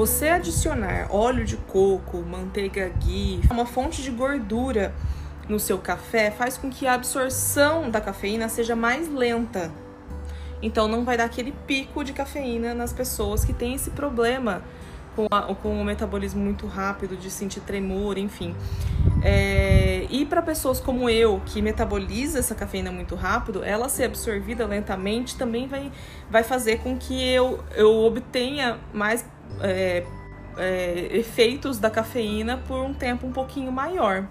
Você adicionar óleo de coco, manteiga ghee, uma fonte de gordura no seu café faz com que a absorção da cafeína seja mais lenta. Então não vai dar aquele pico de cafeína nas pessoas que têm esse problema com, a, com o metabolismo muito rápido, de sentir tremor, enfim. É, para pessoas como eu, que metaboliza essa cafeína muito rápido, ela ser absorvida lentamente também vai, vai fazer com que eu, eu obtenha mais é, é, efeitos da cafeína por um tempo um pouquinho maior.